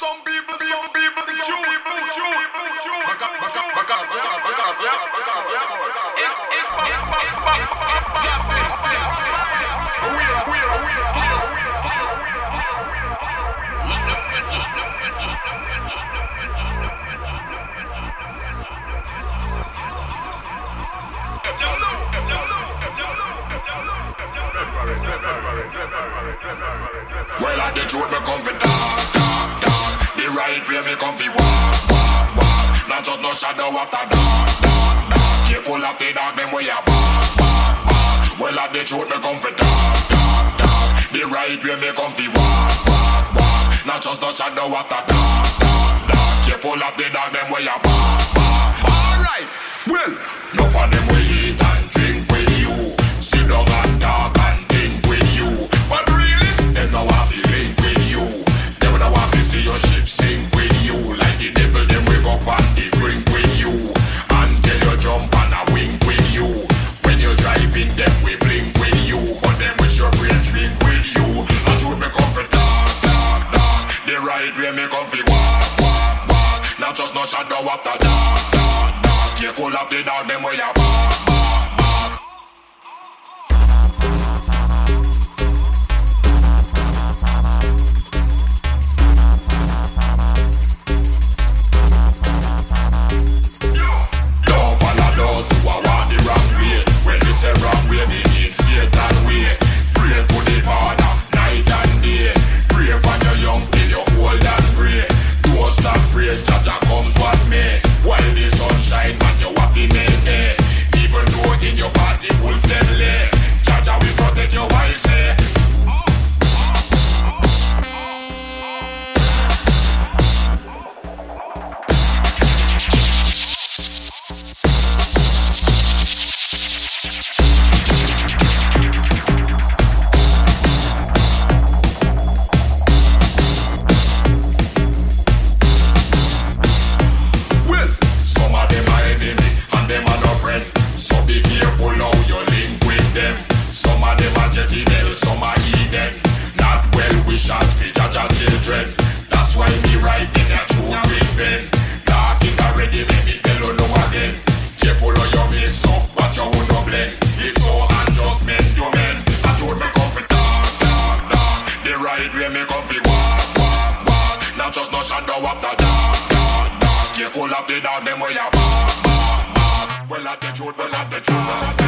some people, people, people, the Jew, Jew, Jew. Well, I did you me come for right way, me come fi walk, walk, walk. Not just no shadow after dark, dark, dark. Careful of the dark, them way a bark, bark, bark. Well, at the truth, me come fi dark, dark, dark. The right way, me come fi walk, walk, walk. Not just no shadow after dark, dark, dark. Careful of the dark, them way a bark, bark, bark. Alright, well, no for them we eat and drink with you. Sit down and talk. full of the dog, them way up. love the truth, we love the truth.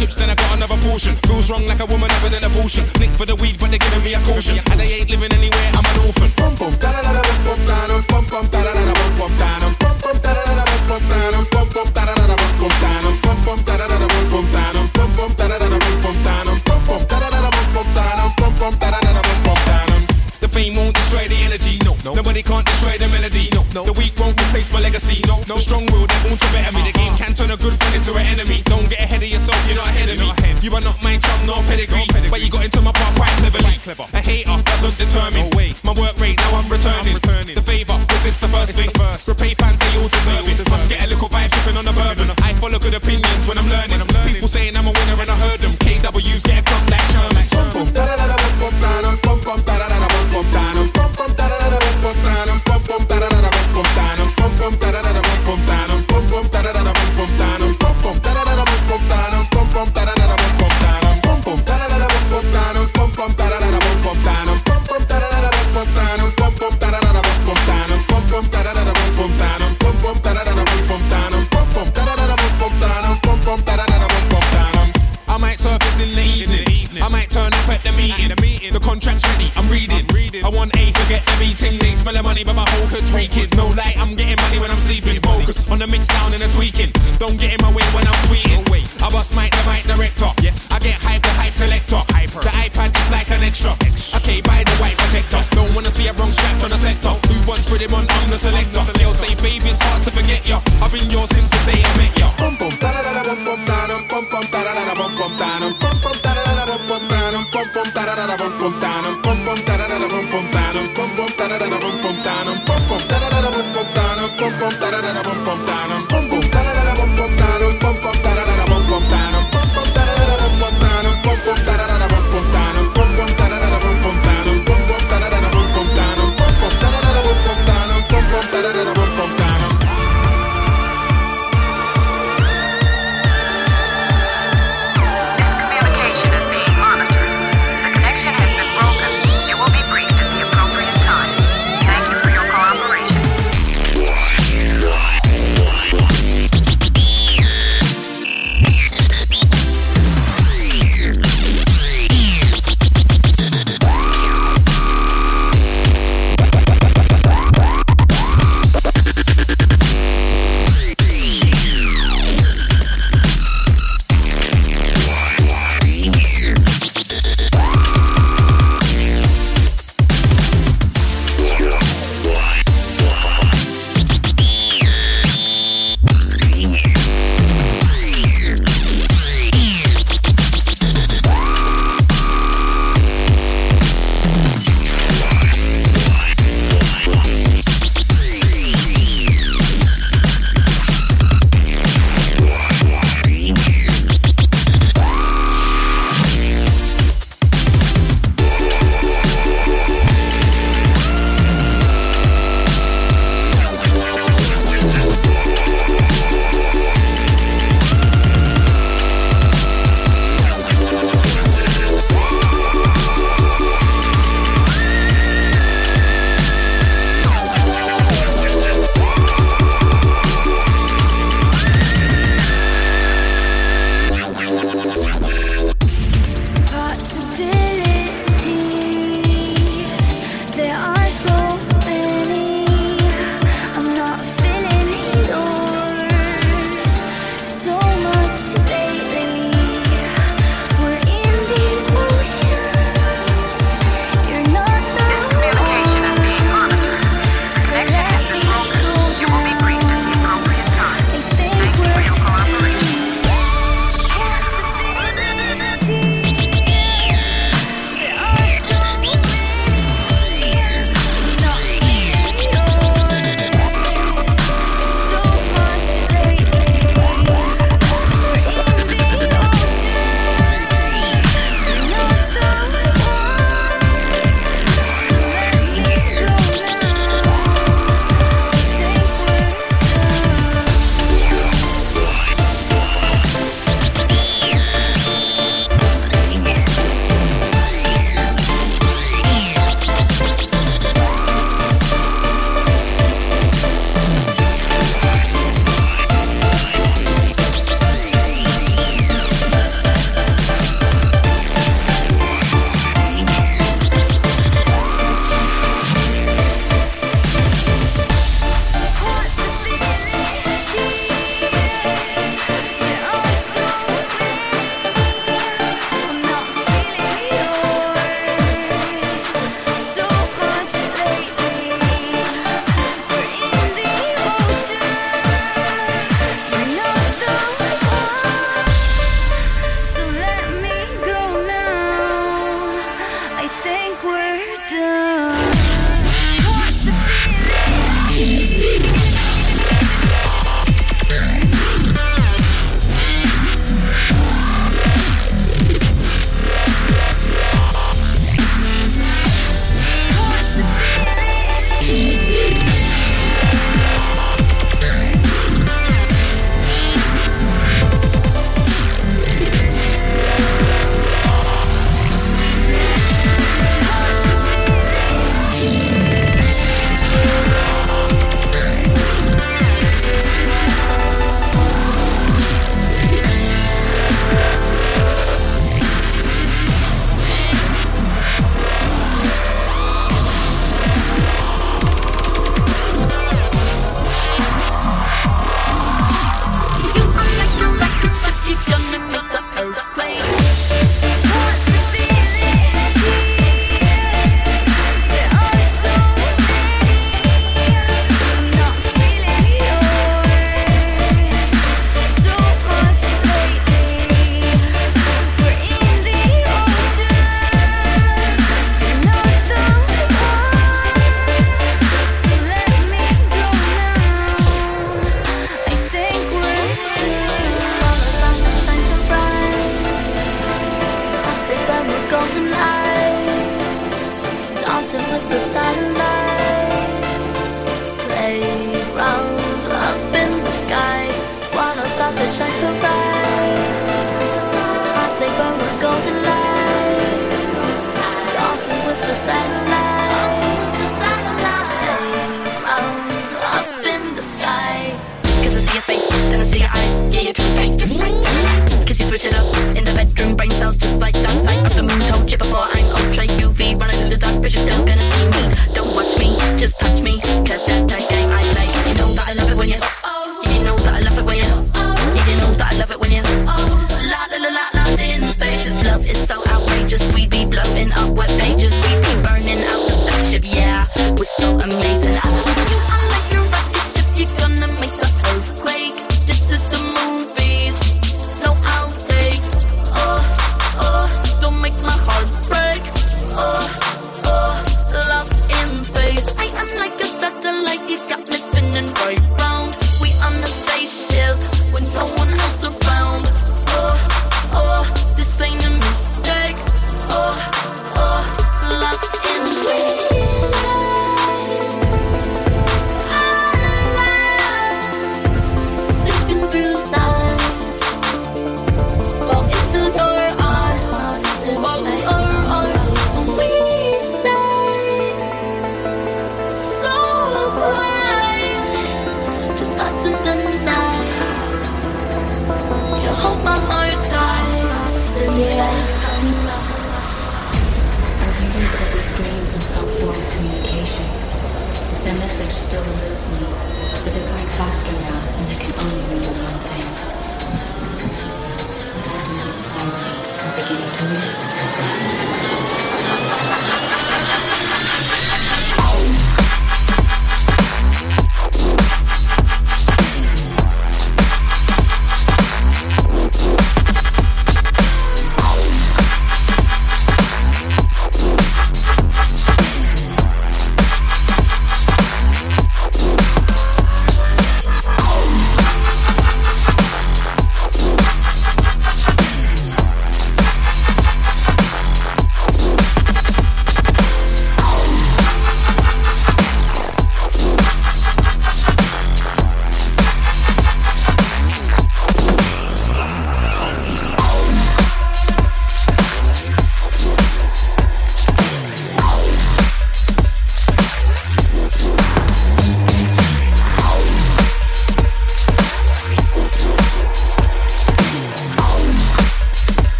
chips, then I got another portion. Feels wrong like a woman having an abortion. Nick for the weed, but they're giving me a caution. And they ain't living anywhere, I'm an orphan. Bum bum da da da bum bum da dum bum bum da da da bum bum da dum bum bum da da da bum bum da dum bum bum da da da bum bum da dum bum bum da da da bum bum da dum bum bum da da da bum bum da dum bum bum da da da bum bum da dum bum bum da da da bum bum da dum. The fame won't destroy the energy, no. Nobody can't destroy the melody, no. The weak won't replace my legacy, no. Strong will that won't better me. The game uh-huh. can turn a good friend into an enemy. Don't get ahead of yourself. You are not my job, no pedigree. No pedigree. But you got into my path quite cleverly. Quite clever. A hater doesn't determine. No way. My work rate now I'm returning. I'm returning.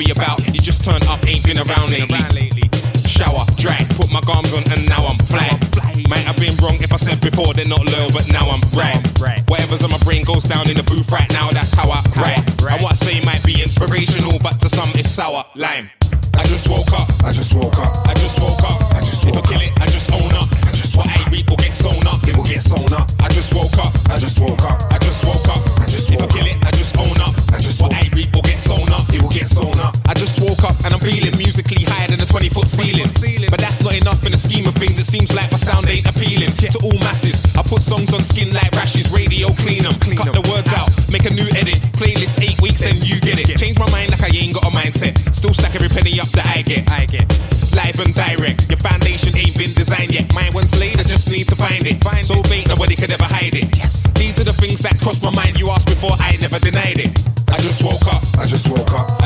be about. You just turn up, ain't been around lately. Shower, drag, put my gums on, and now I'm flat. Might have been wrong if I said before they're not loyal, but now I'm right. Whatever's on my brain goes down in the booth right now, that's how I write. And what I say might be inspirational, but to some it's sour lime. I just woke up. I just woke up. I just woke up. I just woke if I kill it, I just own up. I just what I read will get sewn up. It will get sewn up. I just woke up. I just woke up. ceiling. But that's not enough in the scheme of things. It seems like my sound ain't appealing to all masses. I put songs on skin like rashes, radio clean them, cut the words out, make a new edit. Playlist eight weeks, then you get it. Change my mind like I ain't got a mindset. Still stack every penny up that I get. I get live and direct. Your foundation ain't been designed yet. Mine one's laid, I just need to find it. Find so bait, nobody could ever hide it. These are the things that cross my mind. You asked before, I never denied it. I just woke up. I just woke up.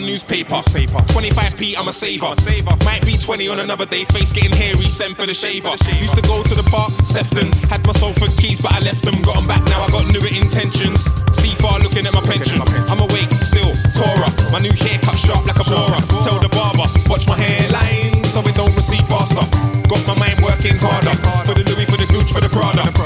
Newspaper. 25p, I'm a saver. saver. Might be 20 on another day, face getting hairy, send for the shaver. Used to go to the park, Sefton, had my Salford keys, but I left them, got them back, now I got newer intentions. See far looking at my pension. I'm awake, still, Torah. My new haircut sharp like a borer. Tell the barber, watch my hairline, so it don't recede faster. Got my mind working harder. For the Louis, for the Gooch, for the Prada.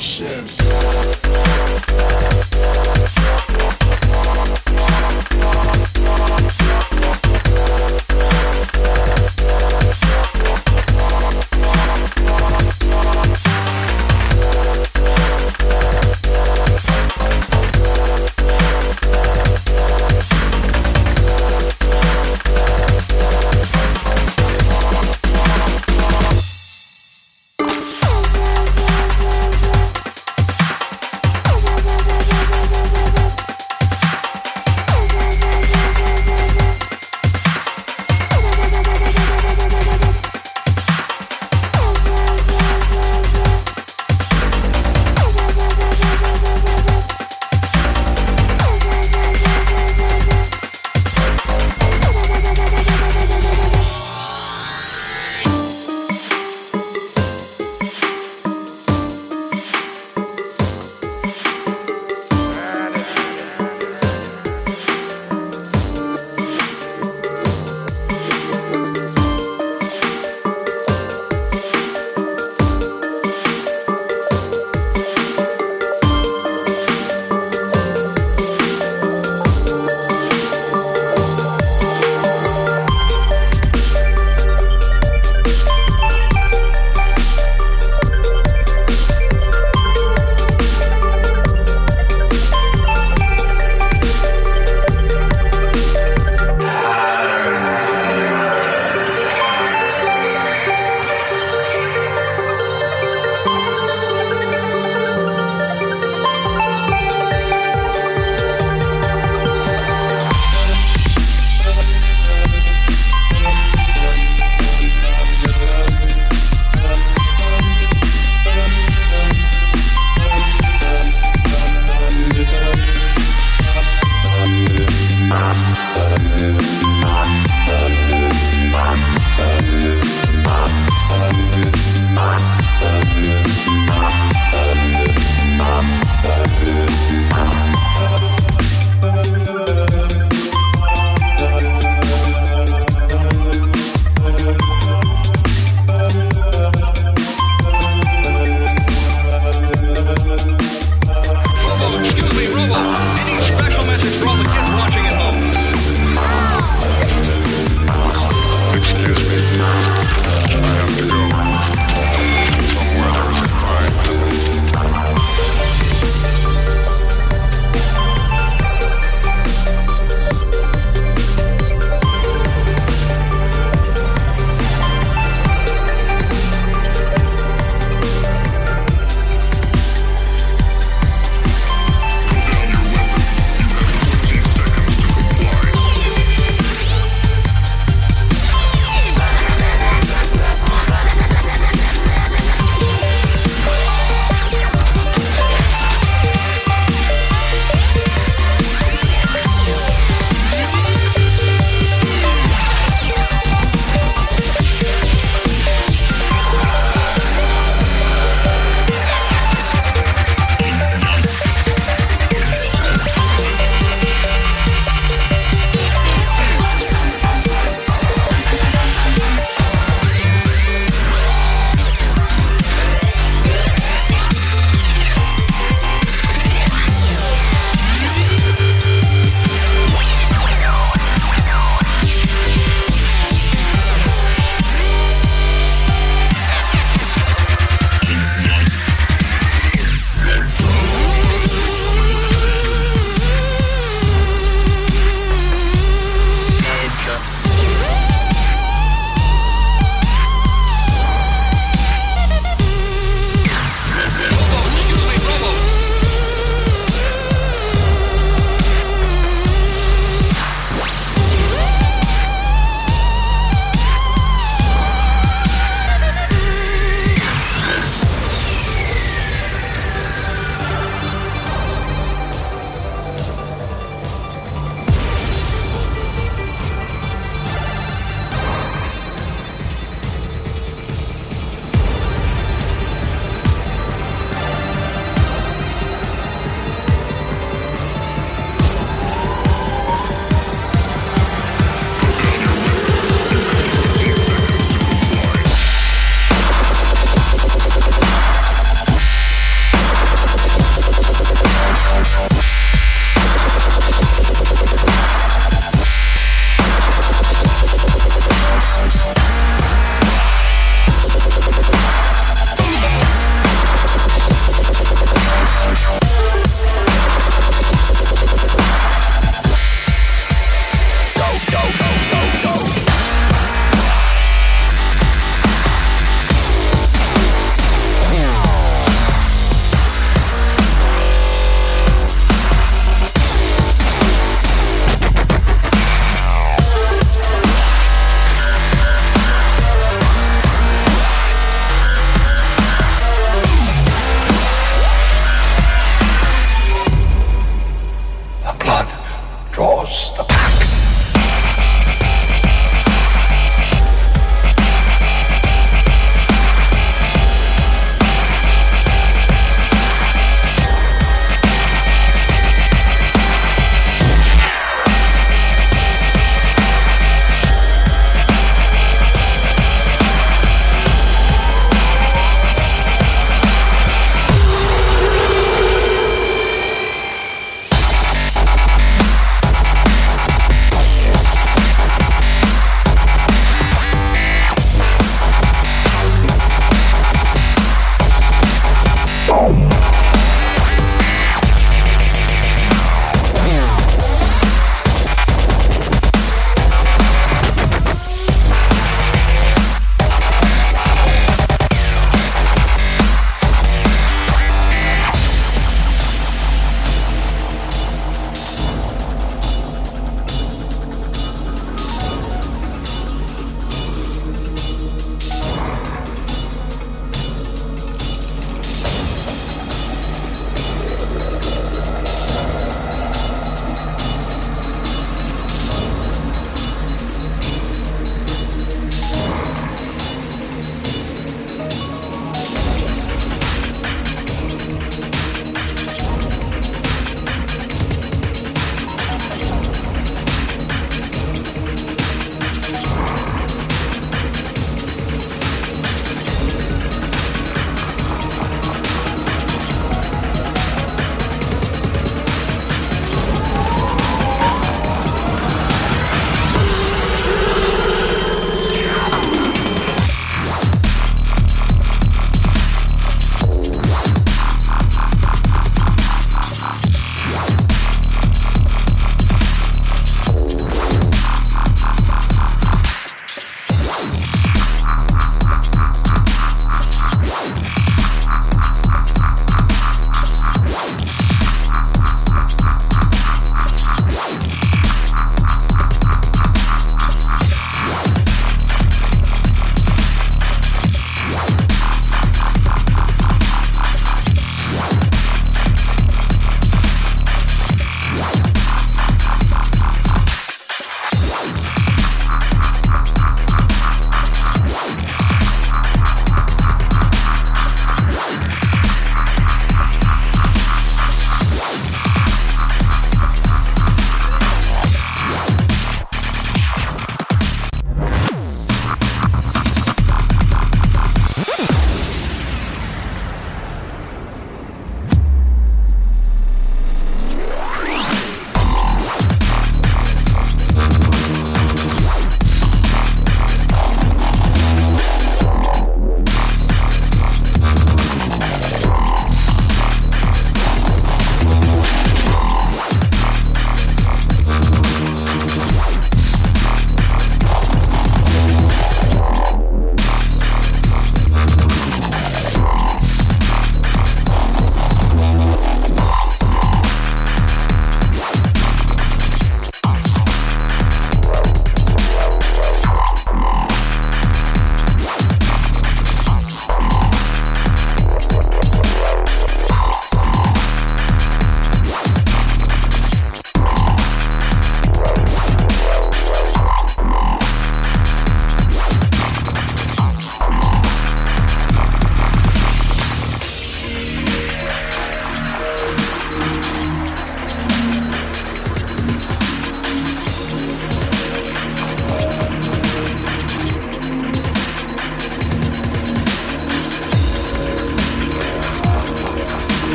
Shit.